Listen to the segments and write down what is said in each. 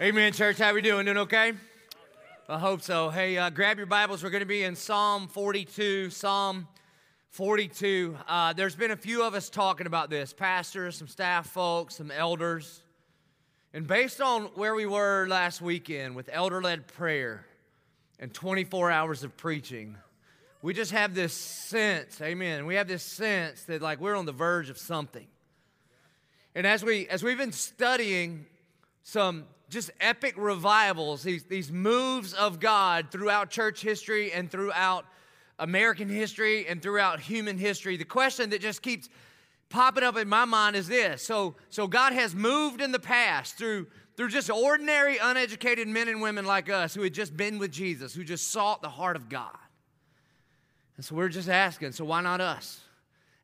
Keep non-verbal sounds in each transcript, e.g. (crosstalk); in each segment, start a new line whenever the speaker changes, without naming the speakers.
Amen, church. How we doing? Doing okay? I hope so. Hey, uh, grab your Bibles. We're going to be in Psalm 42. Psalm 42. Uh, there's been a few of us talking about this pastors, some staff folks, some elders. And based on where we were last weekend with elder led prayer and 24 hours of preaching, we just have this sense, amen. We have this sense that like we're on the verge of something. And as we as we've been studying some just epic revivals, these, these moves of God throughout church history and throughout American history and throughout human history. The question that just keeps popping up in my mind is this. So, so God has moved in the past through, through just ordinary, uneducated men and women like us who had just been with Jesus, who just sought the heart of God. And so we're just asking, so why not us?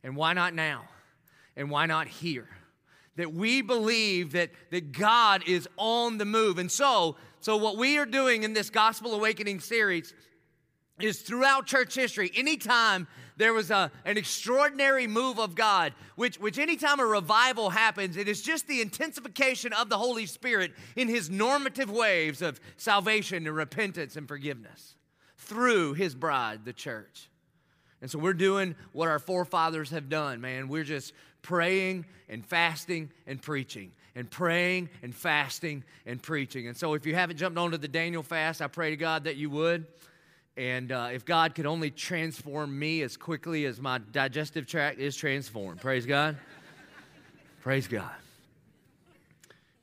And why not now? And why not here? That we believe that, that God is on the move. And so, so what we are doing in this Gospel Awakening series is throughout church history, anytime there was a, an extraordinary move of God, which, which anytime a revival happens, it is just the intensification of the Holy Spirit in his normative waves of salvation and repentance and forgiveness through his bride, the church. And so we're doing what our forefathers have done, man. We're just praying and fasting and preaching and praying and fasting and preaching. And so if you haven't jumped onto the Daniel fast, I pray to God that you would. And uh, if God could only transform me as quickly as my digestive tract is transformed, praise God. praise God.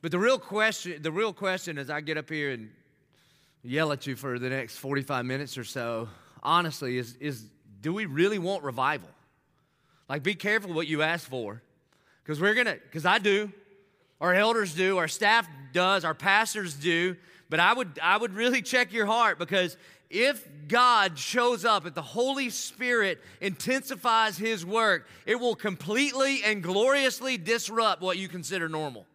But the real question, the real question as I get up here and yell at you for the next 45 minutes or so, honestly, is, is do we really want revival? Like, be careful what you ask for. Because we're going to, because I do, our elders do, our staff does, our pastors do. But I would, I would really check your heart because if God shows up, if the Holy Spirit intensifies His work, it will completely and gloriously disrupt what you consider normal.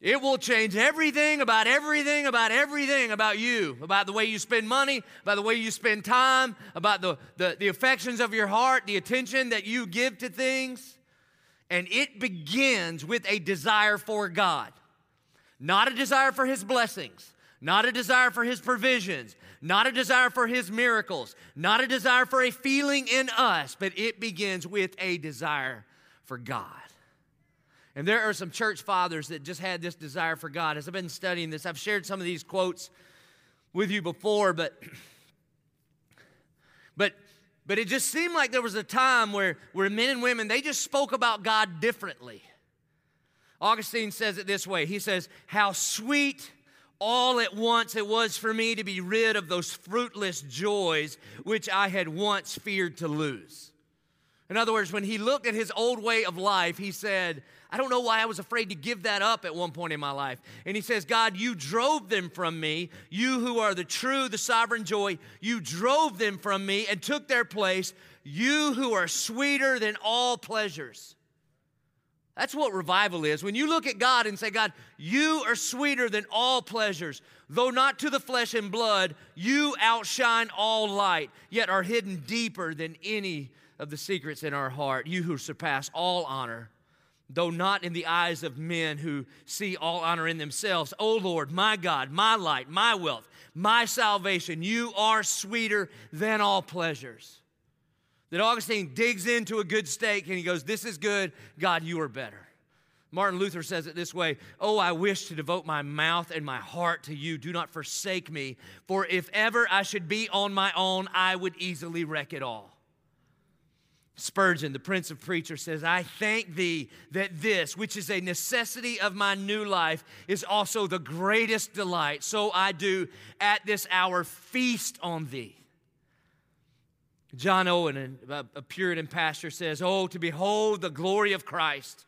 It will change everything about everything about everything about you, about the way you spend money, about the way you spend time, about the, the, the affections of your heart, the attention that you give to things. And it begins with a desire for God, not a desire for His blessings, not a desire for His provisions, not a desire for His miracles, not a desire for a feeling in us, but it begins with a desire for God. And there are some church fathers that just had this desire for God. As I've been studying this, I've shared some of these quotes with you before, but but but it just seemed like there was a time where, where men and women they just spoke about God differently. Augustine says it this way. He says, How sweet all at once it was for me to be rid of those fruitless joys which I had once feared to lose. In other words, when he looked at his old way of life, he said, I don't know why I was afraid to give that up at one point in my life. And he says, God, you drove them from me. You who are the true, the sovereign joy, you drove them from me and took their place. You who are sweeter than all pleasures. That's what revival is. When you look at God and say, God, you are sweeter than all pleasures. Though not to the flesh and blood, you outshine all light, yet are hidden deeper than any of the secrets in our heart. You who surpass all honor though not in the eyes of men who see all honor in themselves. O Lord, my God, my light, my wealth, my salvation, you are sweeter than all pleasures. That Augustine digs into a good steak and he goes, This is good, God, you are better. Martin Luther says it this way Oh, I wish to devote my mouth and my heart to you. Do not forsake me, for if ever I should be on my own, I would easily wreck it all. Spurgeon, the Prince of Preachers, says, I thank thee that this, which is a necessity of my new life, is also the greatest delight. So I do at this hour feast on thee. John Owen, a Puritan pastor, says, Oh, to behold the glory of Christ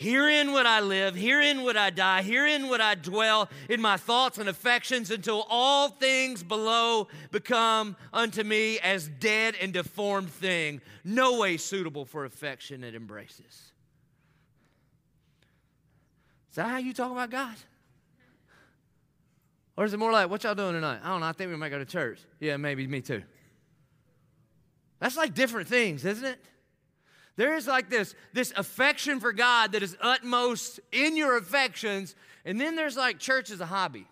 Herein would I live, herein would I die, herein would I dwell in my thoughts and affections until all things below become unto me as dead and deformed thing, no way suitable for affection it embraces. Is that how you talk about God? Or is it more like, what y'all doing tonight? I don't know. I think we might go to church. Yeah, maybe me too. That's like different things, isn't it? There is like this, this affection for God that is utmost in your affections. And then there's like church as a hobby.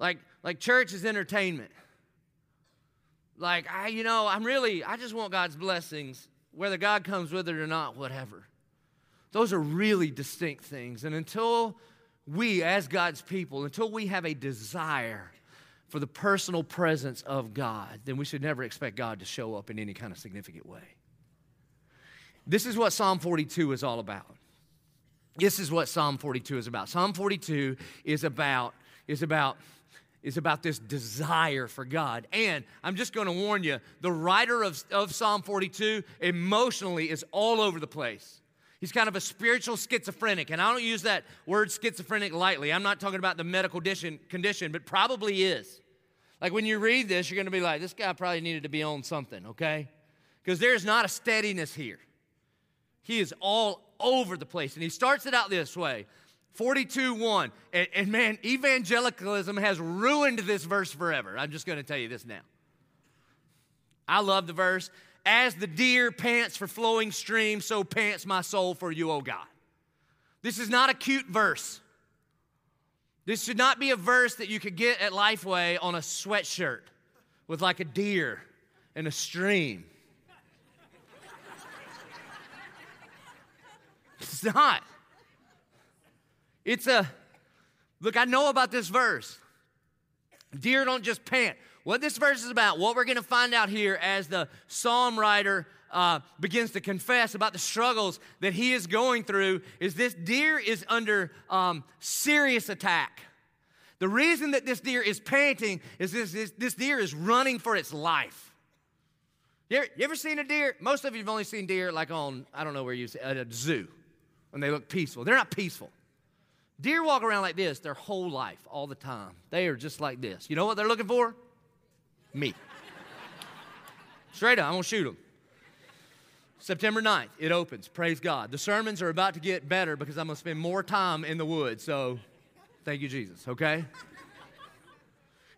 Like, like church is entertainment. Like, I, you know, I'm really, I just want God's blessings, whether God comes with it or not, whatever. Those are really distinct things. And until we, as God's people, until we have a desire for the personal presence of God, then we should never expect God to show up in any kind of significant way. This is what Psalm 42 is all about. This is what Psalm 42 is about. Psalm 42 is about is about is about this desire for God. And I'm just going to warn you, the writer of, of Psalm 42 emotionally is all over the place. He's kind of a spiritual schizophrenic. And I don't use that word schizophrenic lightly. I'm not talking about the medical condition, but probably is. Like when you read this, you're going to be like, this guy probably needed to be on something, okay? Because there's not a steadiness here. He is all over the place. And he starts it out this way 42 1. And, and man, evangelicalism has ruined this verse forever. I'm just going to tell you this now. I love the verse. As the deer pants for flowing streams, so pants my soul for you, O God. This is not a cute verse. This should not be a verse that you could get at Lifeway on a sweatshirt with like a deer and a stream. It's not. It's a, look, I know about this verse. Deer don't just pant what this verse is about, what we're going to find out here as the psalm writer uh, begins to confess about the struggles that he is going through, is this deer is under um, serious attack. The reason that this deer is panting is this, this, this deer is running for its life. You ever, you ever, seen a deer? Most of you have only seen deer like on, I don't know where you see, at a zoo when they look peaceful. They're not peaceful. Deer walk around like this their whole life, all the time. They are just like this. You know what they're looking for? me. Straight up, I'm gonna shoot them. September 9th, it opens. Praise God. The sermons are about to get better because I'm gonna spend more time in the woods. So thank you, Jesus, okay?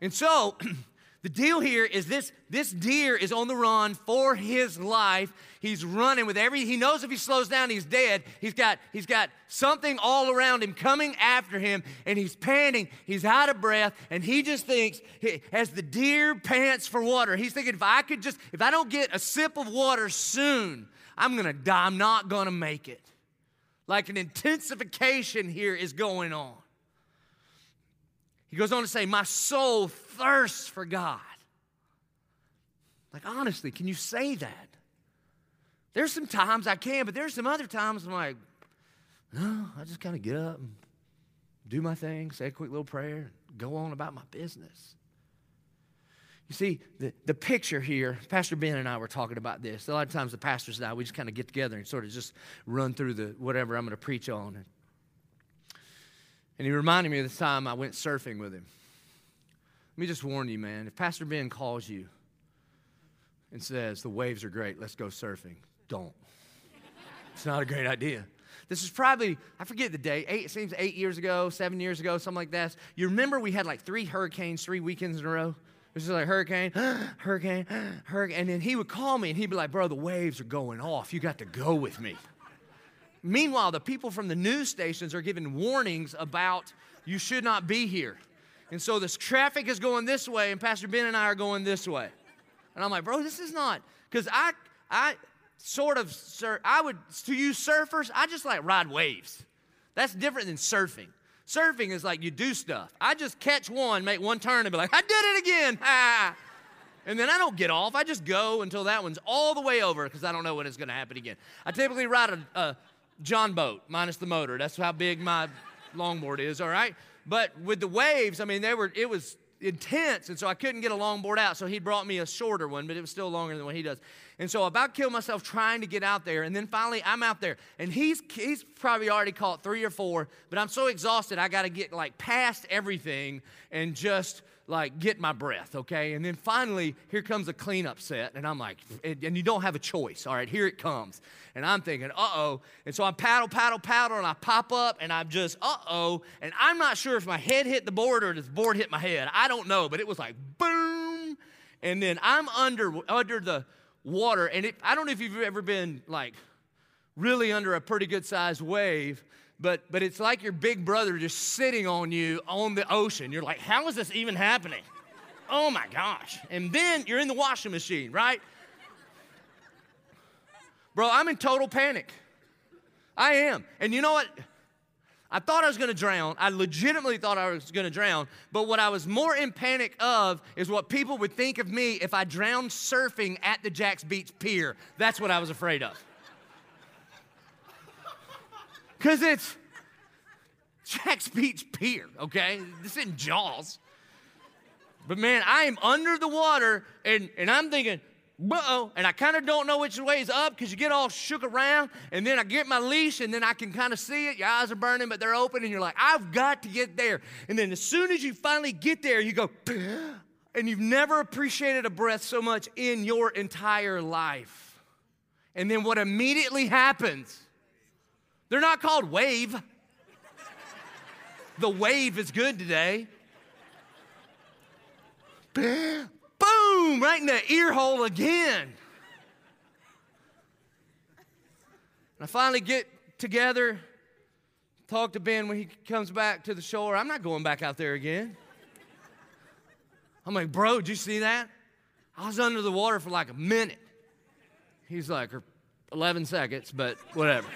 And so (clears throat) The deal here is this this deer is on the run for his life. He's running with every he knows if he slows down he's dead. He's got he's got something all around him coming after him and he's panting. He's out of breath and he just thinks as the deer pants for water. He's thinking if I could just if I don't get a sip of water soon, I'm going to die. I'm not going to make it. Like an intensification here is going on. He goes on to say, My soul thirsts for God. Like, honestly, can you say that? There's some times I can, but there's some other times I'm like, no, I just kind of get up and do my thing, say a quick little prayer, go on about my business. You see, the, the picture here, Pastor Ben and I were talking about this. A lot of times the pastors and I, we just kind of get together and sort of just run through the whatever I'm going to preach on. And he reminded me of the time I went surfing with him. Let me just warn you, man. If Pastor Ben calls you and says, the waves are great, let's go surfing, don't. It's not a great idea. This is probably, I forget the date, eight, it seems eight years ago, seven years ago, something like that. You remember we had like three hurricanes, three weekends in a row? It was like hurricane, (gasps) hurricane, (gasps) hurricane. And then he would call me and he'd be like, bro, the waves are going off. You got to go with me. Meanwhile, the people from the news stations are giving warnings about you should not be here. And so this traffic is going this way, and Pastor Ben and I are going this way. And I'm like, bro, this is not, because I, I sort of, sir, I would, to you surfers, I just like ride waves. That's different than surfing. Surfing is like you do stuff. I just catch one, make one turn, and be like, I did it again. Ah. (laughs) And then I don't get off. I just go until that one's all the way over because I don't know when it's going to happen again. I typically ride a, a John boat minus the motor. That's how big my longboard is, all right? But with the waves, I mean, they were, it was intense, and so I couldn't get a longboard out. So he brought me a shorter one, but it was still longer than what he does. And so I about killed myself trying to get out there. And then finally, I'm out there, and he's he's probably already caught three or four. But I'm so exhausted, I got to get like past everything and just like get my breath, okay? And then finally, here comes a cleanup set, and I'm like, and you don't have a choice, all right? Here it comes. And I'm thinking, uh oh. And so I paddle, paddle, paddle, and I pop up, and I'm just, uh oh. And I'm not sure if my head hit the board or the board hit my head. I don't know, but it was like boom. And then I'm under, under the water, and it, I don't know if you've ever been like really under a pretty good sized wave, but, but it's like your big brother just sitting on you on the ocean. You're like, how is this even happening? Oh my gosh. And then you're in the washing machine, right? Bro, I'm in total panic. I am. And you know what? I thought I was going to drown. I legitimately thought I was going to drown. But what I was more in panic of is what people would think of me if I drowned surfing at the Jax Beach Pier. That's what I was afraid of. Because it's Jax Beach Pier, okay? This isn't Jaws. But man, I am under the water and, and I'm thinking, uh-oh, and I kind of don't know which way is up because you get all shook around, and then I get my leash, and then I can kind of see it. Your eyes are burning, but they're open, and you're like, I've got to get there. And then as soon as you finally get there, you go, and you've never appreciated a breath so much in your entire life. And then what immediately happens? They're not called wave. The wave is good today. Bam. Boom, right in the ear hole again. And I finally get together, talk to Ben when he comes back to the shore. I'm not going back out there again. I'm like, bro, did you see that? I was under the water for like a minute. He's like, 11 seconds, but whatever.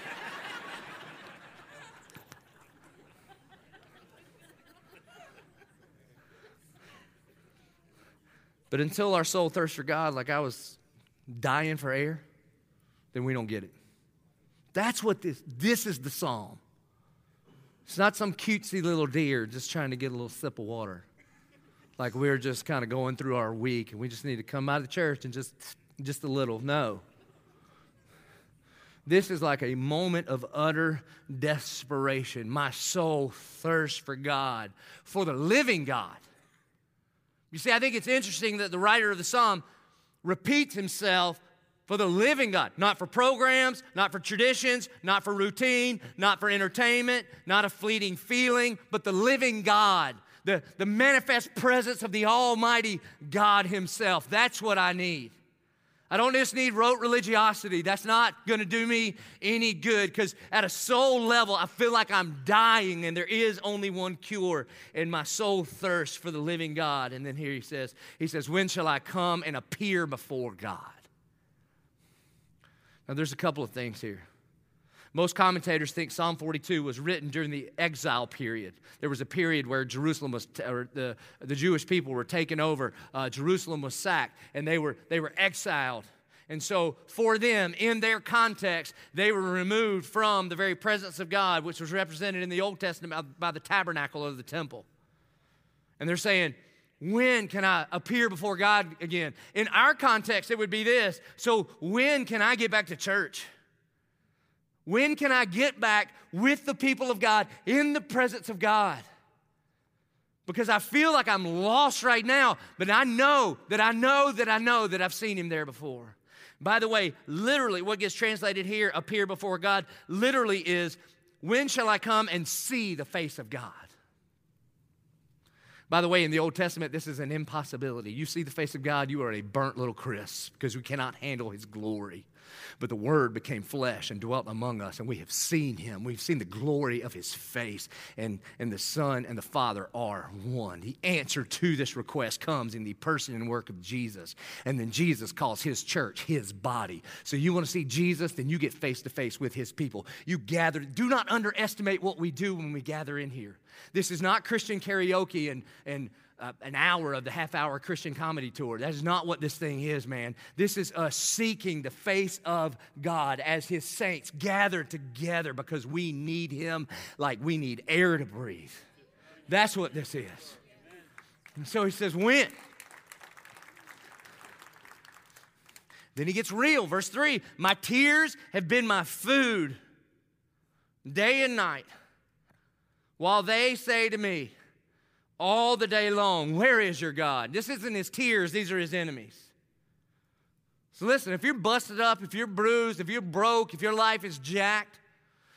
But until our soul thirsts for God, like I was dying for air, then we don't get it. That's what this, this is the psalm. It's not some cutesy little deer just trying to get a little sip of water. Like we're just kind of going through our week and we just need to come out of church and just, just a little. No. This is like a moment of utter desperation. My soul thirsts for God, for the living God. You see, I think it's interesting that the writer of the psalm repeats himself for the living God, not for programs, not for traditions, not for routine, not for entertainment, not a fleeting feeling, but the living God, the, the manifest presence of the Almighty God Himself. That's what I need. I don't just need rote religiosity. That's not going to do me any good because at a soul level, I feel like I'm dying and there is only one cure, and my soul thirsts for the living God. And then here he says, He says, When shall I come and appear before God? Now, there's a couple of things here. Most commentators think Psalm 42 was written during the exile period. There was a period where Jerusalem was, t- or the, the Jewish people were taken over. Uh, Jerusalem was sacked, and they were, they were exiled. And so, for them, in their context, they were removed from the very presence of God, which was represented in the Old Testament by the tabernacle of the temple. And they're saying, when can I appear before God again? In our context, it would be this. So, when can I get back to church? When can I get back with the people of God in the presence of God? Because I feel like I'm lost right now, but I know that I know that I know that I've seen him there before. By the way, literally, what gets translated here, appear before God, literally is, when shall I come and see the face of God? By the way, in the Old Testament, this is an impossibility. You see the face of God, you are a burnt little crisp because we cannot handle his glory. But the Word became flesh and dwelt among us, and we have seen Him. We've seen the glory of His face, and, and the Son and the Father are one. The answer to this request comes in the person and work of Jesus. And then Jesus calls His church His body. So you want to see Jesus, then you get face to face with His people. You gather. Do not underestimate what we do when we gather in here. This is not Christian karaoke and, and uh, an hour of the half hour Christian comedy tour. That is not what this thing is, man. This is us seeking the face of God as His saints gather together because we need Him like we need air to breathe. That's what this is. And so He says, when? Then he gets real. Verse 3 My tears have been my food day and night, while they say to me, all the day long. Where is your God? This isn't his tears, these are his enemies. So listen, if you're busted up, if you're bruised, if you're broke, if your life is jacked,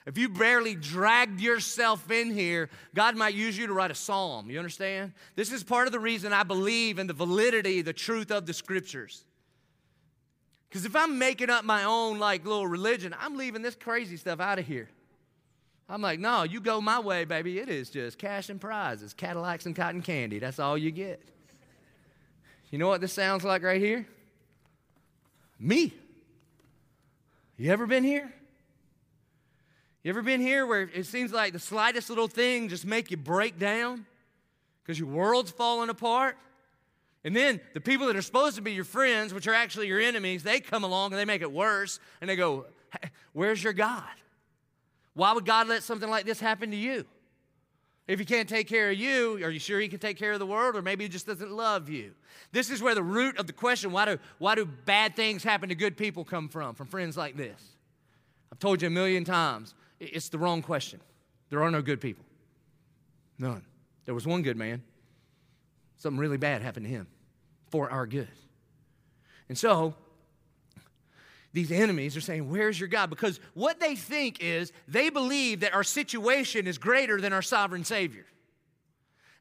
if you barely dragged yourself in here, God might use you to write a psalm. You understand? This is part of the reason I believe in the validity, the truth of the scriptures. Because if I'm making up my own like little religion, I'm leaving this crazy stuff out of here. I'm like, no, you go my way, baby. It is just cash and prizes, Cadillacs and cotton candy. That's all you get. You know what this sounds like right here? Me. You ever been here? You ever been here where it seems like the slightest little thing just make you break down because your world's falling apart? And then the people that are supposed to be your friends, which are actually your enemies, they come along and they make it worse and they go, Where's your God? Why would God let something like this happen to you? If he can't take care of you, are you sure he can take care of the world? Or maybe he just doesn't love you. This is where the root of the question why do, why do bad things happen to good people come from? From friends like this. I've told you a million times, it's the wrong question. There are no good people. None. There was one good man. Something really bad happened to him for our good. And so, these enemies are saying, Where's your God? Because what they think is they believe that our situation is greater than our sovereign Savior.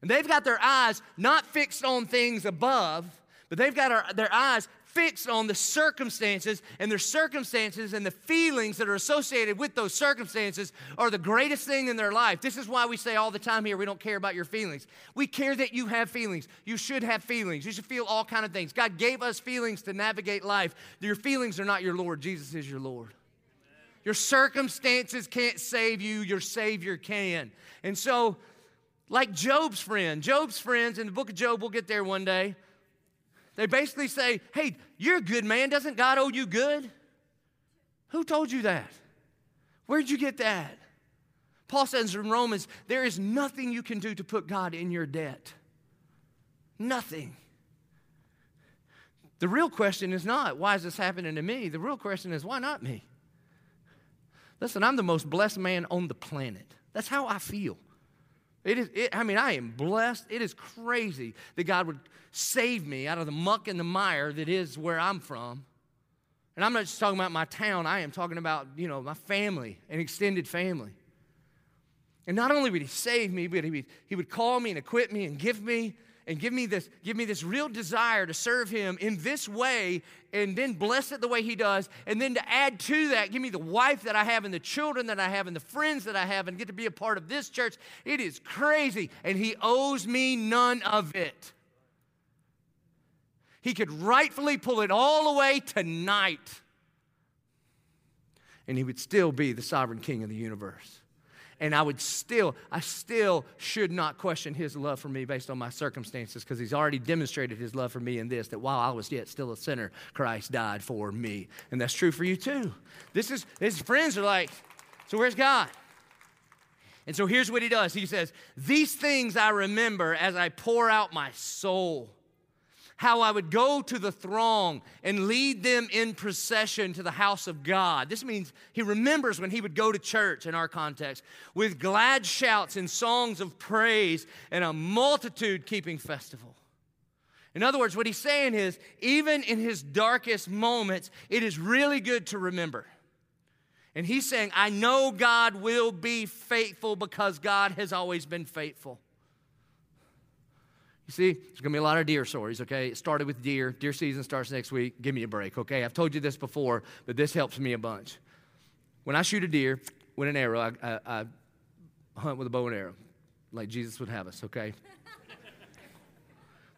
And they've got their eyes not fixed on things above, but they've got our, their eyes fixed on the circumstances, and their circumstances and the feelings that are associated with those circumstances are the greatest thing in their life. This is why we say all the time here we don't care about your feelings. We care that you have feelings. You should have feelings. You should feel all kind of things. God gave us feelings to navigate life. Your feelings are not your Lord. Jesus is your Lord. Your circumstances can't save you, your Savior can. And so, like Job's friend, Job's friends in the book of Job, we'll get there one day. They basically say, hey, you're a good man. Doesn't God owe you good? Who told you that? Where'd you get that? Paul says in Romans, there is nothing you can do to put God in your debt. Nothing. The real question is not, why is this happening to me? The real question is, why not me? Listen, I'm the most blessed man on the planet. That's how I feel. It is, it, I mean, I am blessed. It is crazy that God would save me out of the muck and the mire that is where I'm from. And I'm not just talking about my town, I am talking about, you know, my family, an extended family. And not only would he save me, but he would, he would call me and equip me and give me and give me this give me this real desire to serve him in this way and then bless it the way he does. And then to add to that give me the wife that i have and the children that i have and the friends that i have and get to be a part of this church. It is crazy. And he owes me none of it. He could rightfully pull it all away tonight. And he would still be the sovereign king of the universe and I would still, I still should not question his love for me based on my circumstances because he's already demonstrated his love for me in this that while I was yet still a sinner, Christ died for me. And that's true for you too. This is, his friends are like, so where's God? And so here's what he does. He says, These things I remember as I pour out my soul how I would go to the throng and lead them in procession to the house of God. This means he remembers when he would go to church in our context with glad shouts and songs of praise and a multitude keeping festival. In other words, what he's saying is, even in his darkest moments, it is really good to remember. And he's saying, I know God will be faithful because God has always been faithful. You see, there's going to be a lot of deer stories, okay? It started with deer. Deer season starts next week. Give me a break, okay? I've told you this before, but this helps me a bunch. When I shoot a deer with an arrow, I, I, I hunt with a bow and arrow, like Jesus would have us, okay?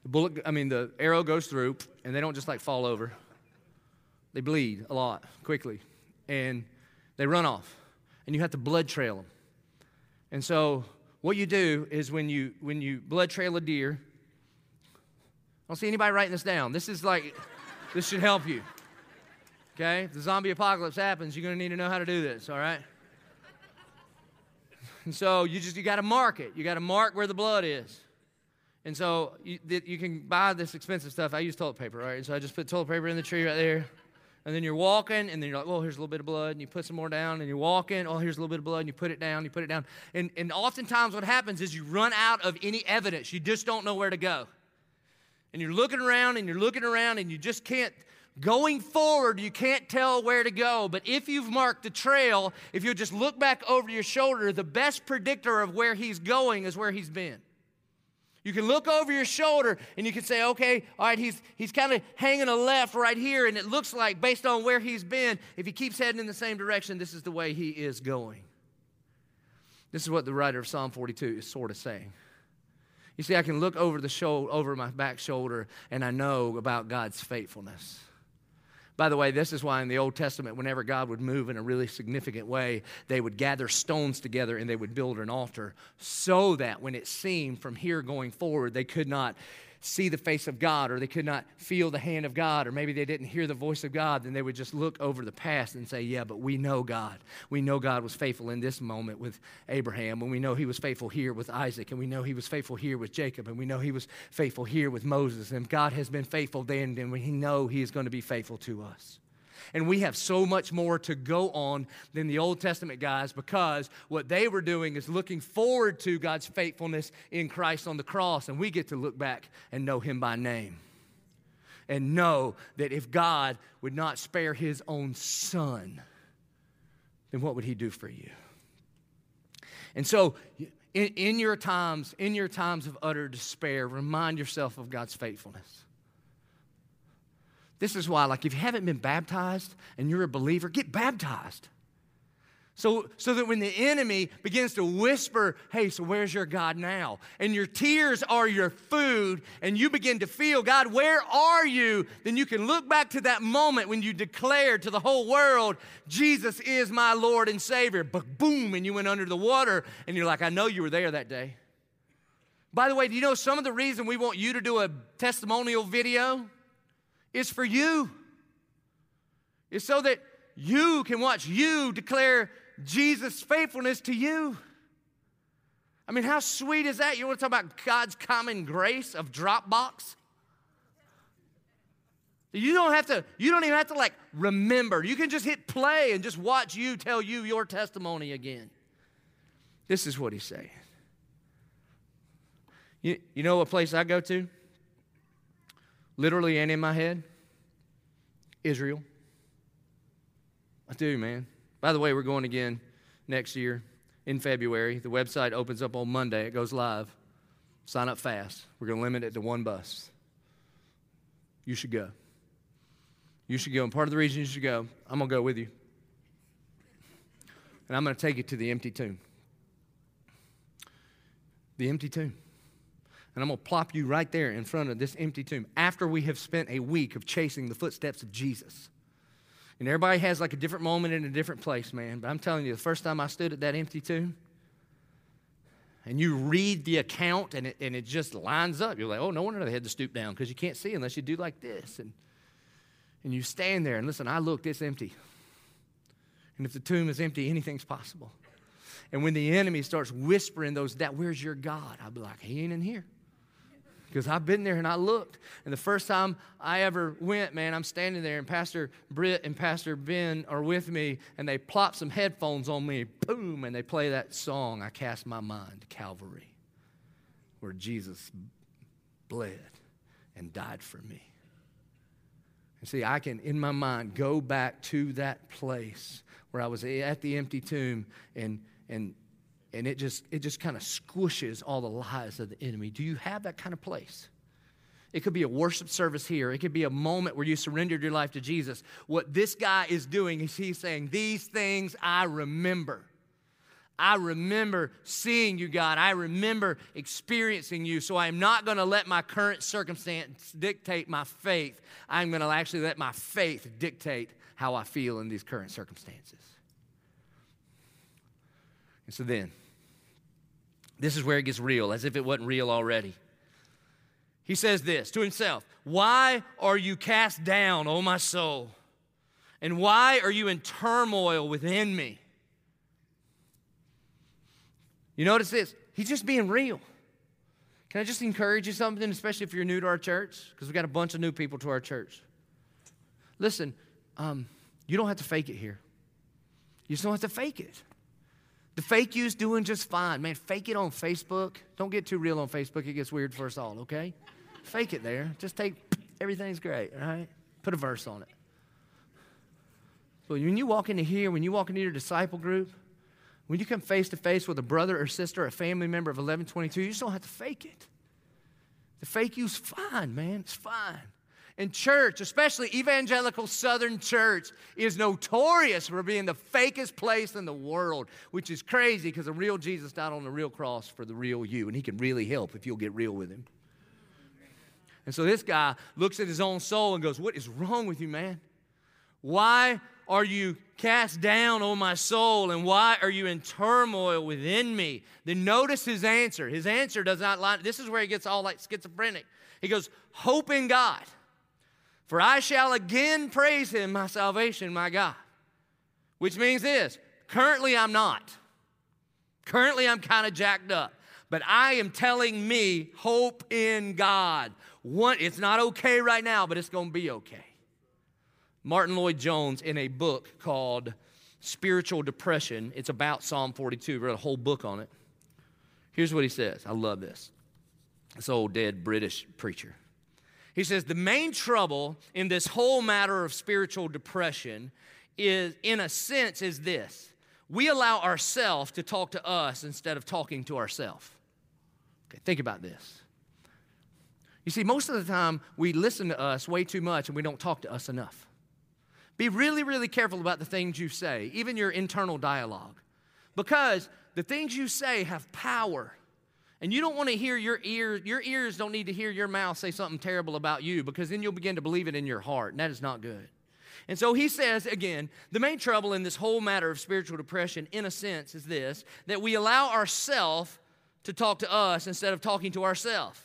the bullet, I mean, the arrow goes through, and they don't just like fall over. They bleed a lot quickly, and they run off, and you have to blood trail them. And so, what you do is when you when you blood trail a deer, don't see anybody writing this down. This is like, this should help you. Okay? If the zombie apocalypse happens, you're going to need to know how to do this, all right? And so you just, you got to mark it. You got to mark where the blood is. And so you, you can buy this expensive stuff. I use toilet paper, right? And so I just put toilet paper in the tree right there. And then you're walking, and then you're like, well, here's a little bit of blood, and you put some more down, and you're walking, oh, here's a little bit of blood, and you put it down, you put it down. And, and oftentimes what happens is you run out of any evidence. You just don't know where to go and you're looking around and you're looking around and you just can't going forward you can't tell where to go but if you've marked the trail if you just look back over your shoulder the best predictor of where he's going is where he's been You can look over your shoulder and you can say, okay, all right, he's, he's kind of hanging a left right here, and it looks like, based on where he's been, if he keeps heading in the same direction, this is the way he is going. This is what the writer of Psalm 42 is sort of saying. You see, I can look over the shoulder, over my back shoulder, and I know about God's faithfulness. By the way, this is why in the Old Testament, whenever God would move in a really significant way, they would gather stones together and they would build an altar so that when it seemed from here going forward, they could not see the face of God or they could not feel the hand of God or maybe they didn't hear the voice of God, then they would just look over the past and say, Yeah, but we know God. We know God was faithful in this moment with Abraham, and we know he was faithful here with Isaac, and we know he was faithful here with Jacob, and we know he was faithful here with Moses. And God has been faithful then, and we know he is going to be faithful to us. And we have so much more to go on than the Old Testament guys because what they were doing is looking forward to God's faithfulness in Christ on the cross. And we get to look back and know Him by name. And know that if God would not spare His own Son, then what would He do for you? And so, in, in, your times, in your times of utter despair, remind yourself of God's faithfulness. This is why, like, if you haven't been baptized and you're a believer, get baptized. So, so that when the enemy begins to whisper, hey, so where's your God now? And your tears are your food, and you begin to feel, God, where are you? Then you can look back to that moment when you declared to the whole world, Jesus is my Lord and Savior. But boom, and you went under the water, and you're like, I know you were there that day. By the way, do you know some of the reason we want you to do a testimonial video? Is for you. It's so that you can watch you declare Jesus' faithfulness to you. I mean, how sweet is that? You want to talk about God's common grace of Dropbox? You don't have to, you don't even have to like remember. You can just hit play and just watch you tell you your testimony again. This is what he's saying. You, you know what place I go to? Literally and in my head? Israel. I do, man. By the way, we're going again next year in February. The website opens up on Monday, it goes live. Sign up fast. We're going to limit it to one bus. You should go. You should go. And part of the reason you should go, I'm going to go with you. And I'm going to take you to the empty tomb. The empty tomb and I'm going to plop you right there in front of this empty tomb after we have spent a week of chasing the footsteps of Jesus. And everybody has like a different moment in a different place, man. But I'm telling you, the first time I stood at that empty tomb, and you read the account and it, and it just lines up, you're like, oh, no wonder they had to stoop down because you can't see unless you do like this. And, and you stand there and listen, I looked, it's empty. And if the tomb is empty, anything's possible. And when the enemy starts whispering those, that, where's your God? I'll be like, he ain't in here because I've been there and I looked. And the first time I ever went, man, I'm standing there and Pastor Britt and Pastor Ben are with me and they plop some headphones on me, boom, and they play that song, I Cast My Mind Calvary, where Jesus bled and died for me. And see, I can, in my mind, go back to that place where I was at the empty tomb and, and and it just it just kind of squishes all the lies of the enemy. Do you have that kind of place? It could be a worship service here. It could be a moment where you surrendered your life to Jesus. What this guy is doing is he's saying, These things I remember. I remember seeing you, God. I remember experiencing you. So I'm not going to let my current circumstance dictate my faith. I'm going to actually let my faith dictate how I feel in these current circumstances. And so then, this is where it gets real, as if it wasn't real already. He says this to himself Why are you cast down, O my soul? And why are you in turmoil within me? You notice this? He's just being real. Can I just encourage you something, especially if you're new to our church? Because we've got a bunch of new people to our church. Listen, um, you don't have to fake it here. You just don't have to fake it. The fake you's doing just fine. Man, fake it on Facebook. Don't get too real on Facebook. It gets weird for us all, okay? fake it there. Just take, everything's great, right? Put a verse on it. But when you walk into here, when you walk into your disciple group, when you come face to face with a brother or sister, a family member of 1122, you just don't have to fake it. The fake you's fine, man. It's fine. And church, especially evangelical Southern church, is notorious for being the fakest place in the world, which is crazy because the real Jesus died on the real cross for the real you, and he can really help if you'll get real with him. And so this guy looks at his own soul and goes, What is wrong with you, man? Why are you cast down, on my soul, and why are you in turmoil within me? Then notice his answer. His answer does not line. This is where he gets all like schizophrenic. He goes, Hope in God. For I shall again praise him, my salvation, my God. Which means this currently I'm not. Currently I'm kind of jacked up. But I am telling me, hope in God. One, it's not okay right now, but it's going to be okay. Martyn Lloyd-Jones, in a book called Spiritual Depression, it's about Psalm 42, wrote a whole book on it. Here's what he says. I love this. This old dead British preacher. He says the main trouble in this whole matter of spiritual depression is, in a sense, is this we allow ourselves to talk to us instead of talking to ourselves. Okay, think about this. You see, most of the time we listen to us way too much and we don't talk to us enough. Be really, really careful about the things you say, even your internal dialogue, because the things you say have power. And you don't want to hear your ears, your ears don't need to hear your mouth say something terrible about you because then you'll begin to believe it in your heart, and that is not good. And so he says again, the main trouble in this whole matter of spiritual depression, in a sense, is this that we allow ourselves to talk to us instead of talking to ourselves.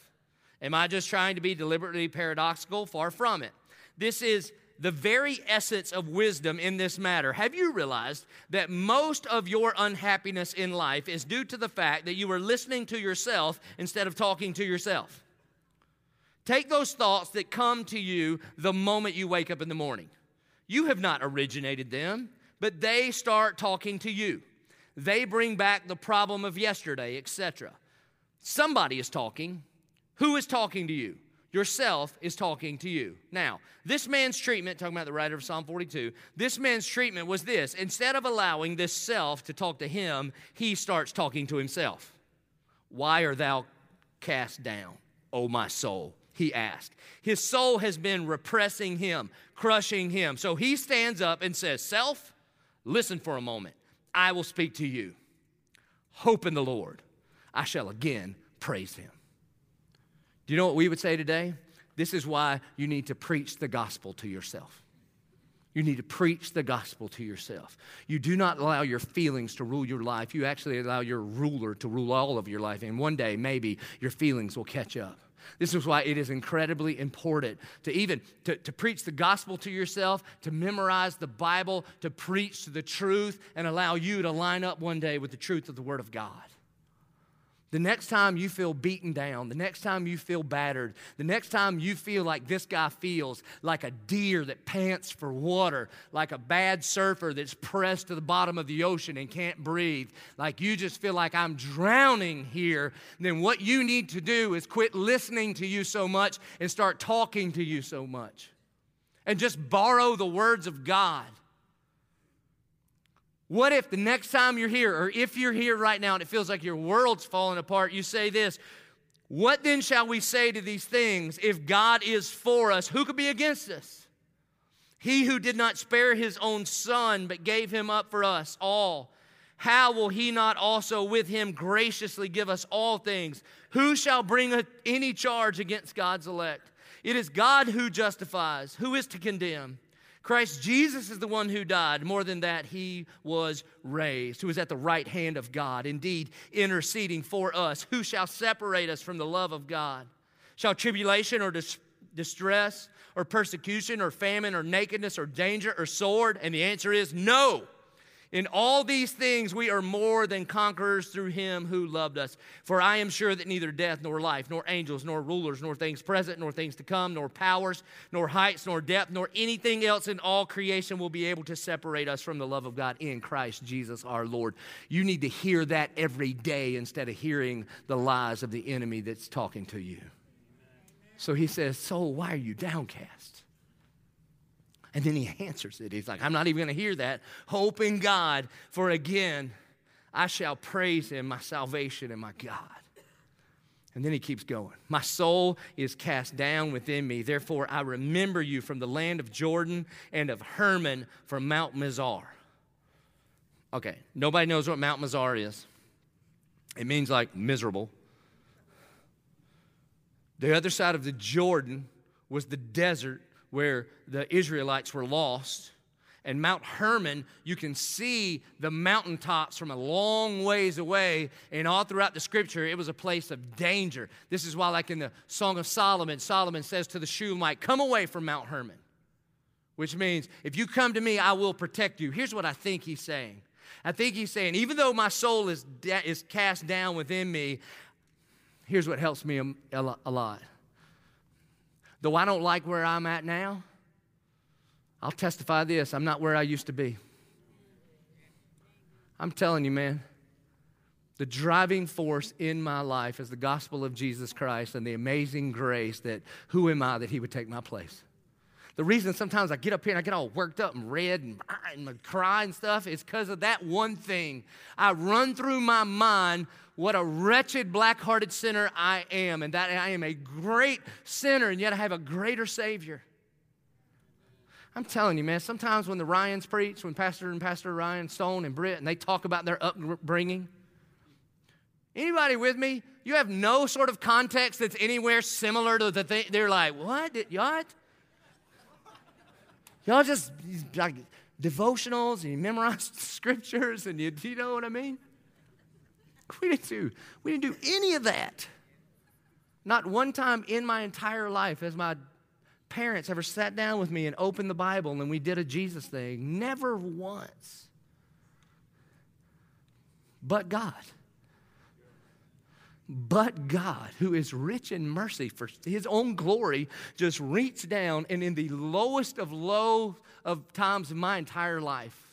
Am I just trying to be deliberately paradoxical? Far from it. This is the very essence of wisdom in this matter. Have you realized that most of your unhappiness in life is due to the fact that you are listening to yourself instead of talking to yourself? Take those thoughts that come to you the moment you wake up in the morning. You have not originated them, but they start talking to you. They bring back the problem of yesterday, etc. Somebody is talking. Who is talking to you? Yourself is talking to you. Now, this man's treatment, talking about the writer of Psalm 42, this man's treatment was this instead of allowing this self to talk to him, he starts talking to himself. Why are thou cast down, O my soul? He asked. His soul has been repressing him, crushing him. So he stands up and says, Self, listen for a moment. I will speak to you. Hope in the Lord. I shall again praise him. Do you know what we would say today? This is why you need to preach the gospel to yourself. You need to preach the gospel to yourself. You do not allow your feelings to rule your life. You actually allow your ruler to rule all of your life. And one day, maybe your feelings will catch up. This is why it is incredibly important to even to, to preach the gospel to yourself, to memorize the Bible, to preach the truth, and allow you to line up one day with the truth of the Word of God. The next time you feel beaten down, the next time you feel battered, the next time you feel like this guy feels like a deer that pants for water, like a bad surfer that's pressed to the bottom of the ocean and can't breathe, like you just feel like I'm drowning here, then what you need to do is quit listening to you so much and start talking to you so much. And just borrow the words of God what if the next time you're here, or if you're here right now and it feels like your world's falling apart, you say this What then shall we say to these things? If God is for us, who could be against us? He who did not spare his own son, but gave him up for us all, how will he not also with him graciously give us all things? Who shall bring any charge against God's elect? It is God who justifies. Who is to condemn? Christ Jesus is the one who died. More than that, he was raised, who is at the right hand of God, indeed interceding for us. Who shall separate us from the love of God? Shall tribulation or dis- distress or persecution or famine or nakedness or danger or sword? And the answer is no. In all these things, we are more than conquerors through him who loved us. For I am sure that neither death, nor life, nor angels, nor rulers, nor things present, nor things to come, nor powers, nor heights, nor depth, nor anything else in all creation will be able to separate us from the love of God in Christ Jesus our Lord. You need to hear that every day instead of hearing the lies of the enemy that's talking to you. So he says, Soul, why are you downcast? And then he answers it. He's like, I'm not even going to hear that. Hope in God, for again, I shall praise him, my salvation and my God. And then he keeps going. My soul is cast down within me. Therefore, I remember you from the land of Jordan and of Hermon from Mount Mizar. Okay, nobody knows what Mount Mizar is. It means like miserable. The other side of the Jordan was the desert where the Israelites were lost. And Mount Hermon, you can see the mountaintops from a long ways away. And all throughout the scripture, it was a place of danger. This is why, like in the Song of Solomon, Solomon says to the Shulamite, Come away from Mount Hermon, which means, If you come to me, I will protect you. Here's what I think he's saying I think he's saying, Even though my soul is, is cast down within me, here's what helps me a, a lot. Though I don't like where I'm at now, I'll testify this I'm not where I used to be. I'm telling you, man, the driving force in my life is the gospel of Jesus Christ and the amazing grace that who am I that he would take my place? The reason sometimes I get up here and I get all worked up and red and, ah, and cry and stuff is because of that one thing. I run through my mind what a wretched, black hearted sinner I am, and that I am a great sinner, and yet I have a greater Savior. I'm telling you, man, sometimes when the Ryans preach, when Pastor and Pastor Ryan Stone and Britt, and they talk about their upbringing, anybody with me? You have no sort of context that's anywhere similar to the thing. They're like, what? Did, What? Y'all just like devotionals and you memorize (laughs) scriptures and you, you know what I mean? We didn't do, we didn't do any of that. Not one time in my entire life has my parents ever sat down with me and opened the Bible and we did a Jesus thing. Never once. But God. But God, who is rich in mercy for his own glory, just reached down and in the lowest of low of times in my entire life,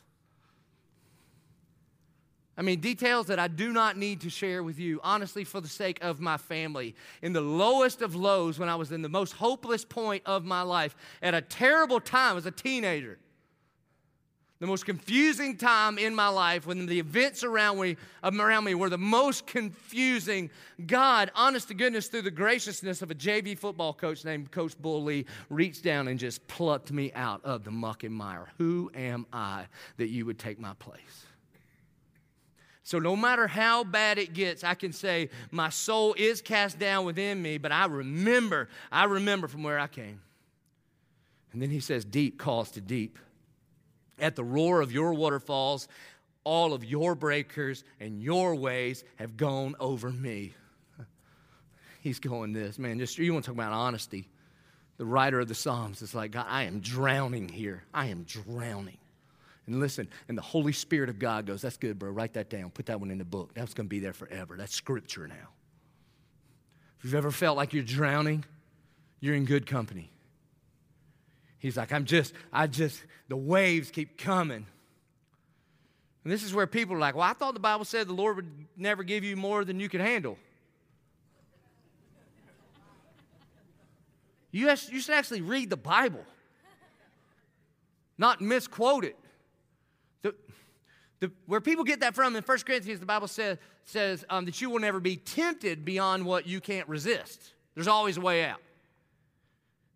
I mean, details that I do not need to share with you, honestly, for the sake of my family. In the lowest of lows, when I was in the most hopeless point of my life, at a terrible time as a teenager, the most confusing time in my life when the events around me, around me were the most confusing. God, honest to goodness, through the graciousness of a JV football coach named Coach Bull Lee, reached down and just plucked me out of the muck and mire. Who am I that you would take my place? So, no matter how bad it gets, I can say, My soul is cast down within me, but I remember, I remember from where I came. And then he says, Deep calls to deep. At the roar of your waterfalls, all of your breakers and your waves have gone over me. (laughs) He's going this, man. Just you want to talk about honesty. The writer of the Psalms is like, God, I am drowning here. I am drowning. And listen, and the Holy Spirit of God goes, That's good, bro. Write that down. Put that one in the book. That's going to be there forever. That's scripture now. If you've ever felt like you're drowning, you're in good company. He's like, I'm just, I just, the waves keep coming. And this is where people are like, Well, I thought the Bible said the Lord would never give you more than you could handle. You, you should actually read the Bible, not misquote it. The, the, where people get that from in 1 Corinthians, the Bible says, says um, that you will never be tempted beyond what you can't resist. There's always a way out.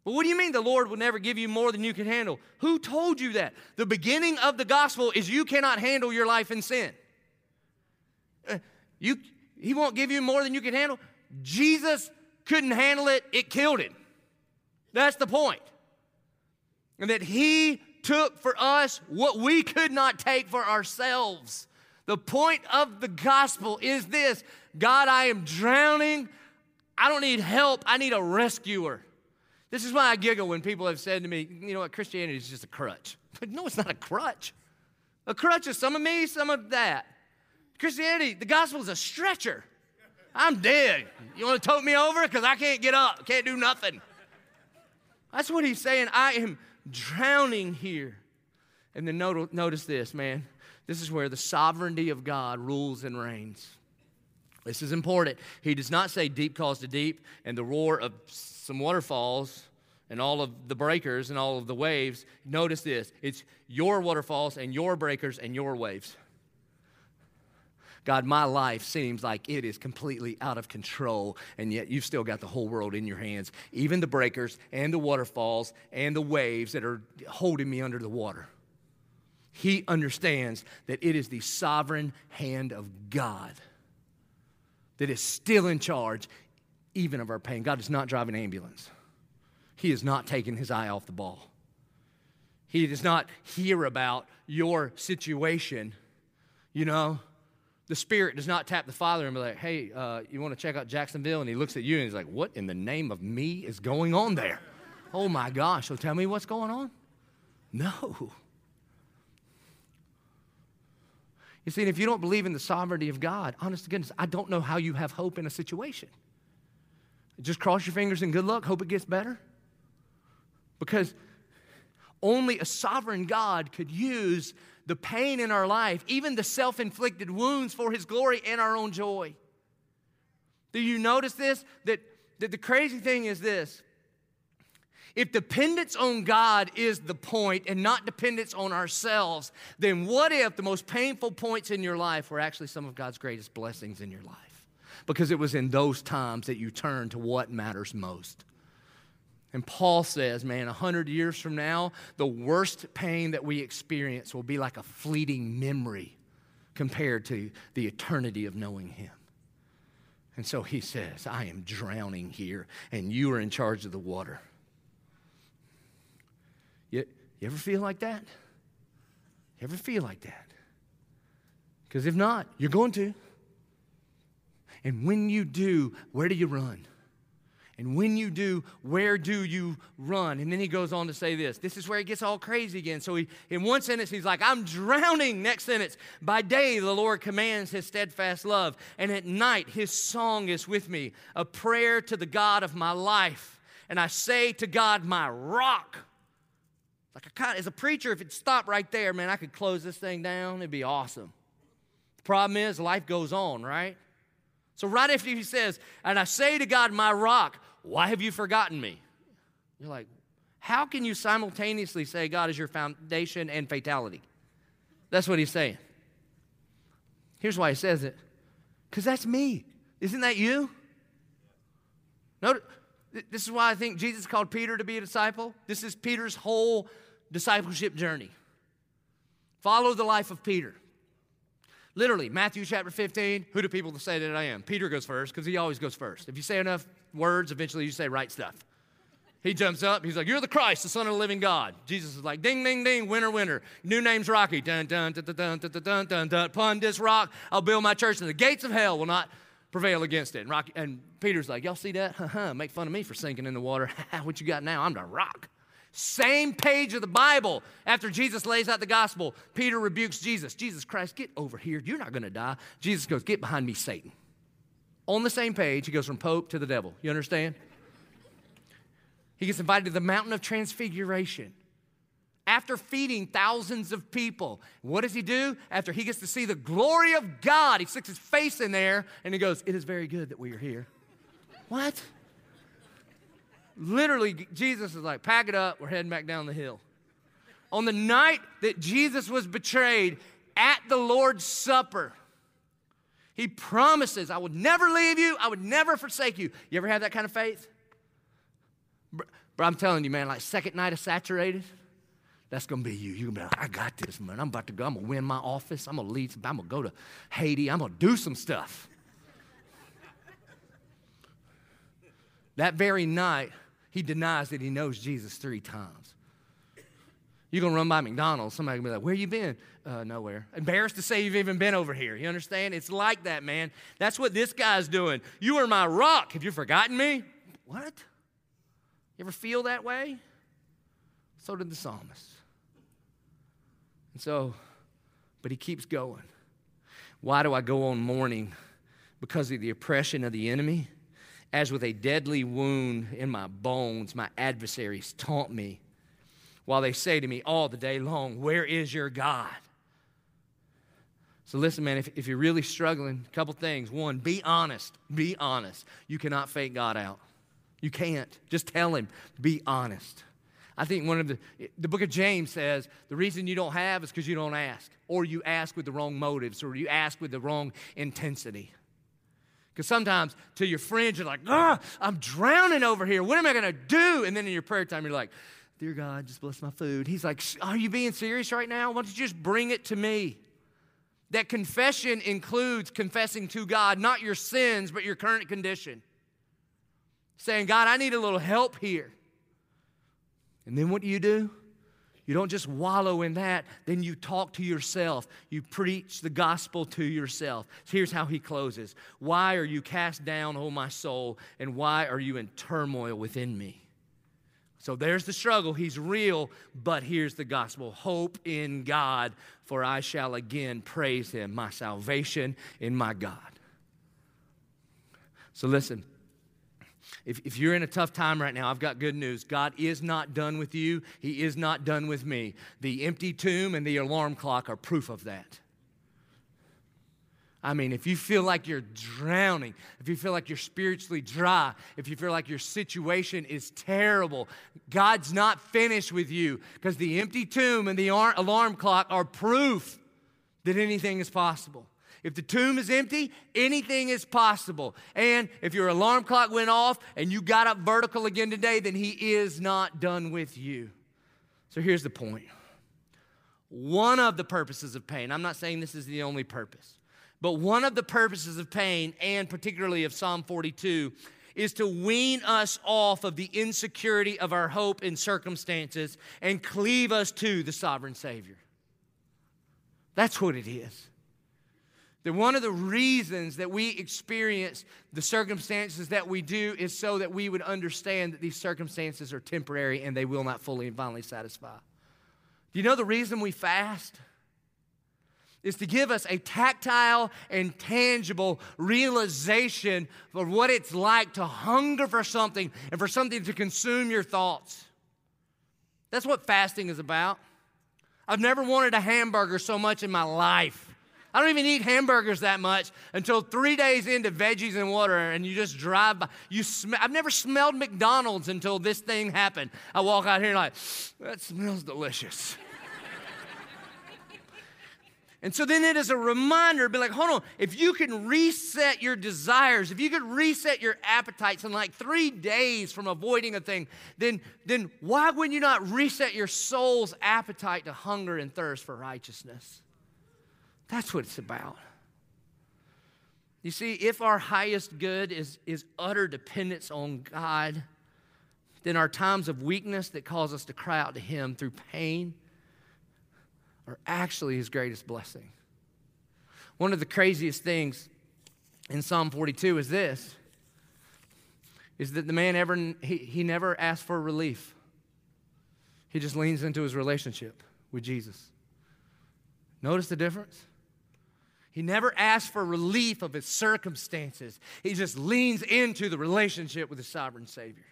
But what do you mean the Lord will never give you more than you can handle? Who told you that? The beginning of the gospel is you cannot handle your life in sin. Uh, you, he won't give you more than you can handle. Jesus couldn't handle it, it killed him. That's the point. And that he took for us what we could not take for ourselves. The point of the gospel is this God, I am drowning. I don't need help. I need a rescuer. This is why I giggle when people have said to me, you know what, Christianity is just a crutch. (laughs) But no, it's not a crutch. A crutch is some of me, some of that. Christianity, the gospel is a stretcher. I'm dead. You want to tote me over? Because I can't get up, can't do nothing. That's what he's saying. I am drowning here. And then notice this, man. This is where the sovereignty of God rules and reigns. This is important. He does not say deep calls to deep and the roar of some waterfalls and all of the breakers and all of the waves. Notice this it's your waterfalls and your breakers and your waves. God, my life seems like it is completely out of control, and yet you've still got the whole world in your hands, even the breakers and the waterfalls and the waves that are holding me under the water. He understands that it is the sovereign hand of God that is still in charge, even of our pain. God is not driving ambulance, He is not taking His eye off the ball. He does not hear about your situation, you know. The Spirit does not tap the Father and be like, hey, uh, you want to check out Jacksonville? And he looks at you and he's like, what in the name of me is going on there? Oh my gosh, so tell me what's going on? No. You see, if you don't believe in the sovereignty of God, honest to goodness, I don't know how you have hope in a situation. Just cross your fingers and good luck, hope it gets better. Because only a sovereign God could use the pain in our life, even the self inflicted wounds, for his glory and our own joy. Do you notice this? That, that the crazy thing is this if dependence on God is the point and not dependence on ourselves, then what if the most painful points in your life were actually some of God's greatest blessings in your life? Because it was in those times that you turn to what matters most. And Paul says, man, a hundred years from now, the worst pain that we experience will be like a fleeting memory compared to the eternity of knowing Him. And so he says, I am drowning here, and you are in charge of the water. You, you ever feel like that? You ever feel like that? Because if not, you're going to. And when you do, where do you run? And when you do, where do you run? And then he goes on to say this. This is where it gets all crazy again. So he, in one sentence, he's like, I'm drowning. Next sentence, by day the Lord commands his steadfast love, and at night his song is with me, a prayer to the God of my life. And I say to God, my rock, like I kind as a preacher, if it stopped right there, man, I could close this thing down. It'd be awesome. The problem is life goes on, right? So right after he says, and I say to God, my rock, why have you forgotten me? You're like, how can you simultaneously say God is your foundation and fatality? That's what he's saying. Here's why he says it. Because that's me. Isn't that you? Notice, this is why I think Jesus called Peter to be a disciple. This is Peter's whole discipleship journey. Follow the life of Peter. Literally, Matthew chapter 15, who do people say that I am? Peter goes first because he always goes first. If you say enough words, eventually you say right stuff. He jumps up, he's like, You're the Christ, the Son of the living God. Jesus is like, Ding, ding, ding, winner, winner. New name's Rocky. Dun, dun, dun, dun, dun, dun, dun, dun, dun. Upon this rock, I'll build my church, and the gates of hell will not prevail against it. And, Rocky, and Peter's like, Y'all see that? Ha (laughs) ha, make fun of me for sinking in the water. (laughs) what you got now? I'm the rock. Same page of the Bible. After Jesus lays out the gospel, Peter rebukes Jesus. Jesus Christ, get over here. You're not going to die. Jesus goes, Get behind me, Satan. On the same page, he goes from Pope to the devil. You understand? He gets invited to the mountain of transfiguration. After feeding thousands of people, what does he do? After he gets to see the glory of God, he sticks his face in there and he goes, It is very good that we are here. what? Literally, Jesus is like, pack it up, we're heading back down the hill. On the night that Jesus was betrayed at the Lord's Supper, he promises, I would never leave you, I would never forsake you. You ever have that kind of faith? But I'm telling you, man, like second night of saturated, that's gonna be you. You're gonna be like, I got this, man. I'm about to go. I'm gonna win my office. I'm gonna lead. I'm gonna go to Haiti. I'm gonna do some stuff. (laughs) that very night, he denies that he knows Jesus three times. You're gonna run by McDonald's, somebody gonna be like, Where you been? Uh, nowhere. Embarrassed to say you've even been over here. You understand? It's like that, man. That's what this guy's doing. You are my rock. Have you forgotten me? What? You ever feel that way? So did the psalmist. And so, but he keeps going. Why do I go on mourning? Because of the oppression of the enemy? As with a deadly wound in my bones, my adversaries taunt me while they say to me all the day long, Where is your God? So, listen, man, if, if you're really struggling, a couple things. One, be honest. Be honest. You cannot fake God out. You can't. Just tell Him, be honest. I think one of the, the book of James says the reason you don't have is because you don't ask, or you ask with the wrong motives, or you ask with the wrong intensity. Because sometimes to your friends, you're like, ah, I'm drowning over here. What am I going to do? And then in your prayer time, you're like, Dear God, just bless my food. He's like, Are you being serious right now? Why don't you just bring it to me? That confession includes confessing to God not your sins, but your current condition. Saying, God, I need a little help here. And then what do you do? You don't just wallow in that, then you talk to yourself. You preach the gospel to yourself. Here's how he closes Why are you cast down, O my soul, and why are you in turmoil within me? So there's the struggle. He's real, but here's the gospel hope in God, for I shall again praise him, my salvation in my God. So listen, if, if you're in a tough time right now, I've got good news. God is not done with you, He is not done with me. The empty tomb and the alarm clock are proof of that. I mean, if you feel like you're drowning, if you feel like you're spiritually dry, if you feel like your situation is terrible, God's not finished with you because the empty tomb and the alarm clock are proof that anything is possible. If the tomb is empty, anything is possible. And if your alarm clock went off and you got up vertical again today, then He is not done with you. So here's the point one of the purposes of pain, I'm not saying this is the only purpose, but one of the purposes of pain, and particularly of Psalm 42, is to wean us off of the insecurity of our hope in circumstances and cleave us to the sovereign Savior. That's what it is. That one of the reasons that we experience the circumstances that we do is so that we would understand that these circumstances are temporary and they will not fully and finally satisfy. Do you know the reason we fast? Is to give us a tactile and tangible realization of what it's like to hunger for something and for something to consume your thoughts. That's what fasting is about. I've never wanted a hamburger so much in my life. I don't even eat hamburgers that much until three days into veggies and water, and you just drive by. You sm- I've never smelled McDonald's until this thing happened. I walk out here and like, that smells delicious. And so then it is a reminder, be like, hold on, if you can reset your desires, if you could reset your appetites in like three days from avoiding a thing, then, then why would you not reset your soul's appetite to hunger and thirst for righteousness? That's what it's about. You see, if our highest good is, is utter dependence on God, then our times of weakness that cause us to cry out to Him through pain are actually His greatest blessing. One of the craziest things in Psalm 42 is this is that the man ever he, he never asked for relief. He just leans into his relationship with Jesus. Notice the difference? He never asks for relief of his circumstances. He just leans into the relationship with the sovereign Savior.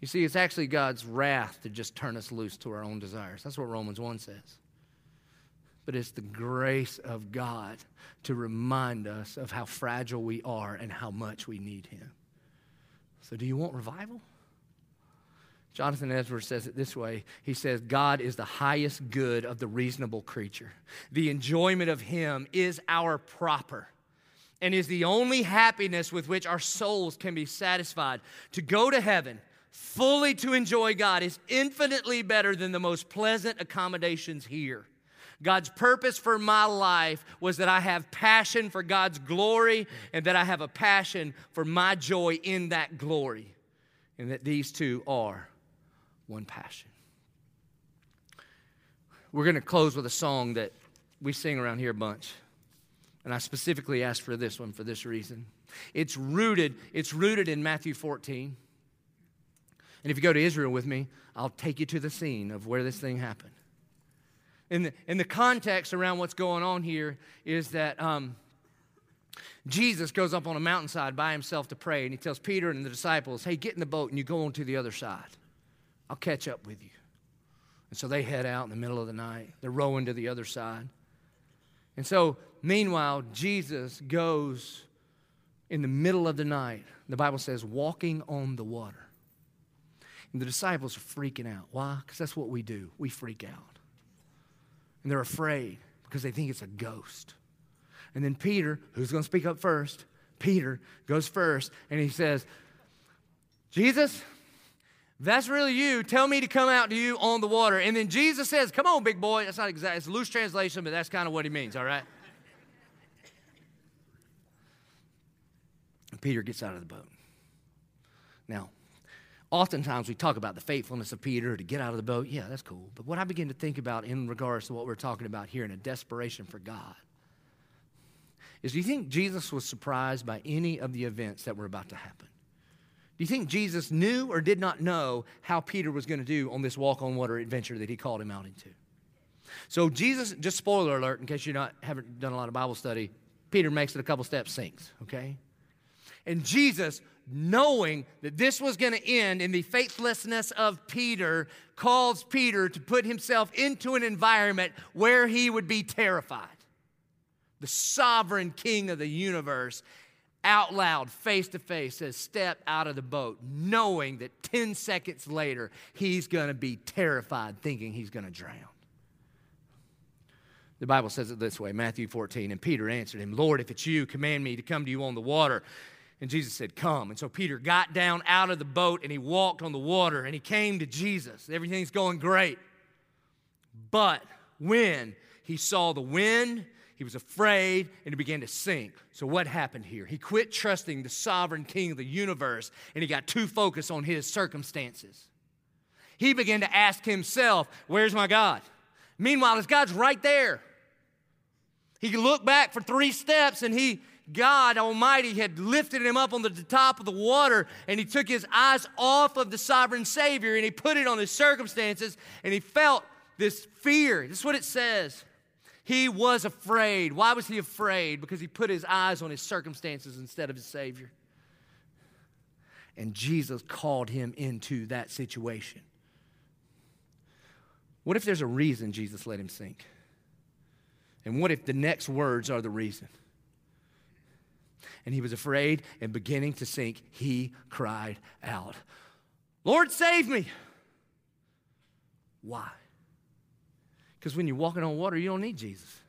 You see, it's actually God's wrath to just turn us loose to our own desires. That's what Romans 1 says. But it's the grace of God to remind us of how fragile we are and how much we need Him. So, do you want revival? Jonathan Edwards says it this way He says, God is the highest good of the reasonable creature. The enjoyment of Him is our proper and is the only happiness with which our souls can be satisfied. To go to heaven, fully to enjoy God, is infinitely better than the most pleasant accommodations here. God's purpose for my life was that I have passion for God's glory and that I have a passion for my joy in that glory, and that these two are one passion. We're going to close with a song that we sing around here a bunch. And I specifically asked for this one for this reason. It's rooted, it's rooted in Matthew 14. And if you go to Israel with me, I'll take you to the scene of where this thing happened. In the, in the context around what's going on here is that um, Jesus goes up on a mountainside by himself to pray, and he tells Peter and the disciples, Hey, get in the boat and you go on to the other side. I'll catch up with you. And so they head out in the middle of the night. They're rowing to the other side. And so, meanwhile, Jesus goes in the middle of the night, the Bible says, walking on the water. And the disciples are freaking out. Why? Because that's what we do. We freak out. And they're afraid because they think it's a ghost. And then Peter, who's going to speak up first, Peter goes first and he says, Jesus, that's really you, tell me to come out to you on the water. And then Jesus says, Come on, big boy. That's not exact, it's a loose translation, but that's kind of what he means, all right? Peter gets out of the boat. Now, oftentimes we talk about the faithfulness of Peter to get out of the boat. Yeah, that's cool. But what I begin to think about in regards to what we're talking about here in a desperation for God is do you think Jesus was surprised by any of the events that were about to happen? Do you think Jesus knew or did not know how Peter was going to do on this walk on water adventure that he called him out into? So Jesus, just spoiler alert, in case you haven't done a lot of Bible study, Peter makes it a couple steps, sinks. Okay, and Jesus knowing that this was going to end in the faithlessness of Peter, calls Peter to put himself into an environment where he would be terrified. The sovereign king of the universe, out loud, face to face, says, Step out of the boat, knowing that 10 seconds later, he's going to be terrified, thinking he's going to drown. The Bible says it this way Matthew 14, and Peter answered him, Lord, if it's you, command me to come to you on the water. And Jesus said, Come. And so Peter got down out of the boat and he walked on the water and he came to Jesus. Everything's going great. But when he saw the wind, he was afraid and he began to sink. So, what happened here? He quit trusting the sovereign king of the universe and he got too focused on his circumstances. He began to ask himself, Where's my God? Meanwhile, his God's right there. He could look back for three steps and he God Almighty had lifted him up on the top of the water and he took his eyes off of the sovereign Savior and he put it on his circumstances and he felt this fear. This is what it says. He was afraid. Why was he afraid? Because he put his eyes on his circumstances instead of his Savior. And Jesus called him into that situation. What if there's a reason Jesus let him sink? And what if the next words are the reason? and he was afraid and beginning to sink, he cried out, Lord, save me. Why? Because when you're walking on water, you don't need Jesus.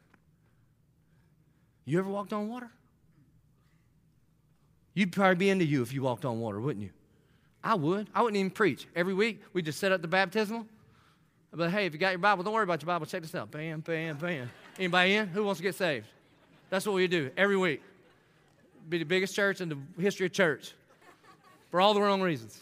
You ever walked on water? You'd probably be into you if you walked on water, wouldn't you? I would. I wouldn't even preach. Every week, we just set up the baptismal. But hey, if you got your Bible, don't worry about your Bible. Check this out. Bam, bam, bam. Anybody in? Who wants to get saved? That's what we do every week be the biggest church in the history of church for all the wrong reasons.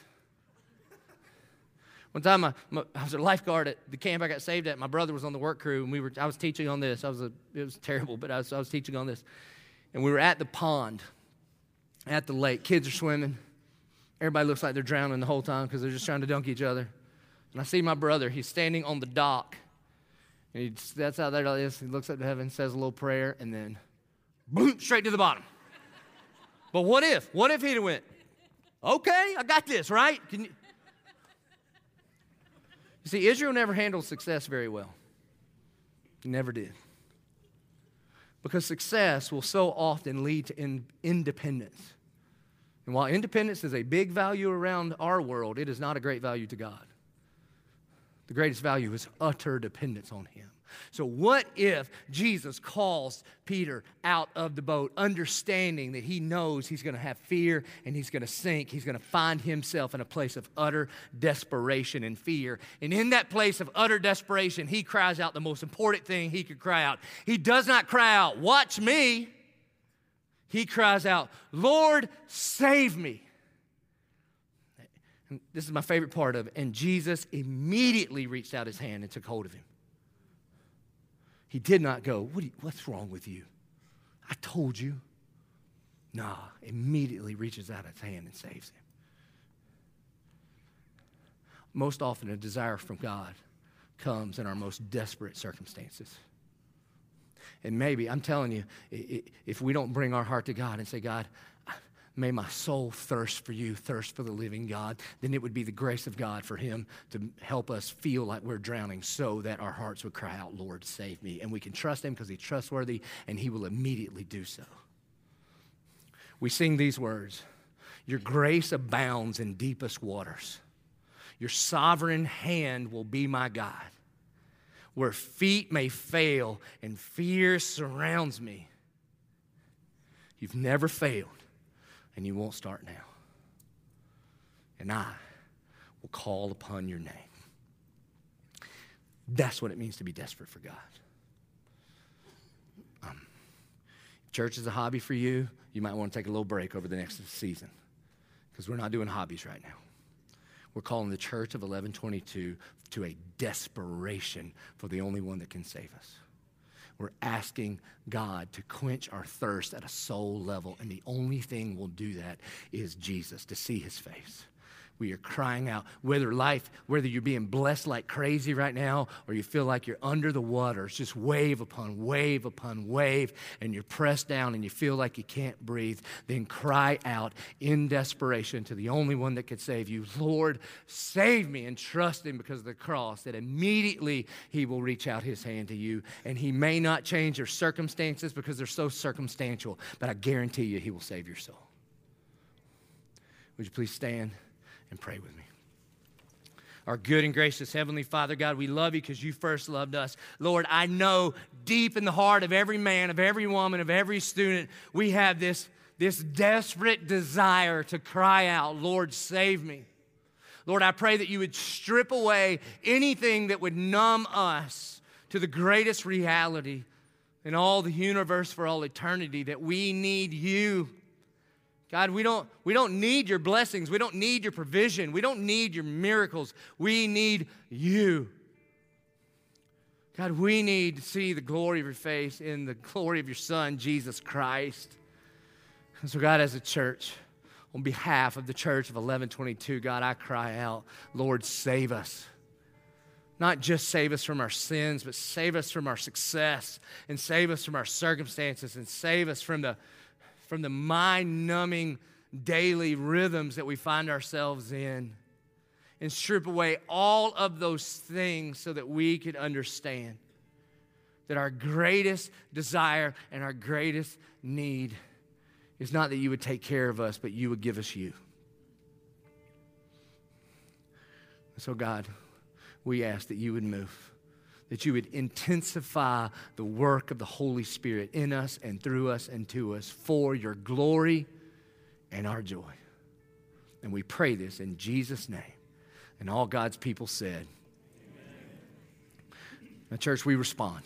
One time, I, I was a lifeguard at the camp I got saved at. My brother was on the work crew, and we were. I was teaching on this. I was a, it was terrible, but I was, I was teaching on this. And we were at the pond, at the lake. Kids are swimming. Everybody looks like they're drowning the whole time because they're just trying to dunk each other. And I see my brother. He's standing on the dock, and he that's out there like this. He looks up to heaven, says a little prayer, and then boom, straight to the bottom. But what if? What if he'd went, okay, I got this, right? Can you? You see, Israel never handled success very well. He never did. Because success will so often lead to in, independence. And while independence is a big value around our world, it is not a great value to God. The greatest value is utter dependence on Him. So, what if Jesus calls Peter out of the boat, understanding that he knows he's going to have fear and he's going to sink? He's going to find himself in a place of utter desperation and fear. And in that place of utter desperation, he cries out the most important thing he could cry out. He does not cry out, Watch me. He cries out, Lord, save me. And this is my favorite part of it. And Jesus immediately reached out his hand and took hold of him. He did not go, what you, What's wrong with you? I told you. Nah, immediately reaches out his hand and saves him. Most often, a desire from God comes in our most desperate circumstances. And maybe, I'm telling you, if we don't bring our heart to God and say, God, May my soul thirst for you, thirst for the living God. Then it would be the grace of God for Him to help us feel like we're drowning so that our hearts would cry out, Lord, save me. And we can trust Him because He's trustworthy and He will immediately do so. We sing these words Your grace abounds in deepest waters. Your sovereign hand will be my God. Where feet may fail and fear surrounds me, you've never failed and you won't start now. And I will call upon your name. That's what it means to be desperate for God. Um, church is a hobby for you. You might want to take a little break over the next season because we're not doing hobbies right now. We're calling the church of 1122 to a desperation for the only one that can save us. We're asking God to quench our thirst at a soul level, and the only thing will do that is Jesus, to see his face we are crying out. Whether life, whether you're being blessed like crazy right now or you feel like you're under the water, it's just wave upon wave upon wave, and you're pressed down and you feel like you can't breathe, then cry out in desperation to the only one that could save you Lord, save me, and trust Him because of the cross, that immediately He will reach out His hand to you. And He may not change your circumstances because they're so circumstantial, but I guarantee you He will save your soul. Would you please stand? And pray with me. Our good and gracious Heavenly Father, God, we love you because you first loved us. Lord, I know deep in the heart of every man, of every woman, of every student, we have this, this desperate desire to cry out, Lord, save me. Lord, I pray that you would strip away anything that would numb us to the greatest reality in all the universe for all eternity that we need you. God, we don't, we don't need your blessings. We don't need your provision. We don't need your miracles. We need you. God, we need to see the glory of your face in the glory of your Son, Jesus Christ. And so, God, as a church, on behalf of the church of 1122, God, I cry out, Lord, save us. Not just save us from our sins, but save us from our success and save us from our circumstances and save us from the from the mind numbing daily rhythms that we find ourselves in and strip away all of those things so that we could understand that our greatest desire and our greatest need is not that you would take care of us, but you would give us you. So, God, we ask that you would move that you would intensify the work of the Holy Spirit in us and through us and to us for your glory and our joy. And we pray this in Jesus' name. And all God's people said, Amen. Now, church, we respond.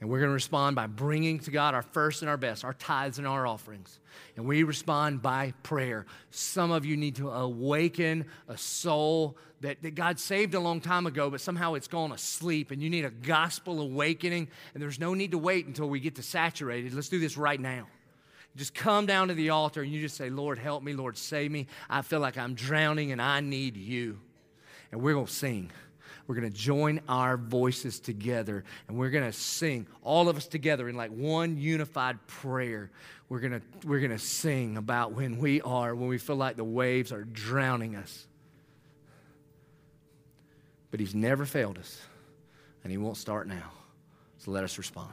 And we're going to respond by bringing to God our first and our best, our tithes and our offerings. And we respond by prayer. Some of you need to awaken a soul that, that God saved a long time ago, but somehow it's gone asleep, and you need a gospel awakening. And there's no need to wait until we get to saturated. Let's do this right now. Just come down to the altar and you just say, Lord, help me. Lord, save me. I feel like I'm drowning and I need you. And we're going to sing. We're going to join our voices together and we're going to sing, all of us together in like one unified prayer. We're going to, we're going to sing about when we are, when we feel like the waves are drowning us. But He's never failed us, and He won't start now. So let us respond.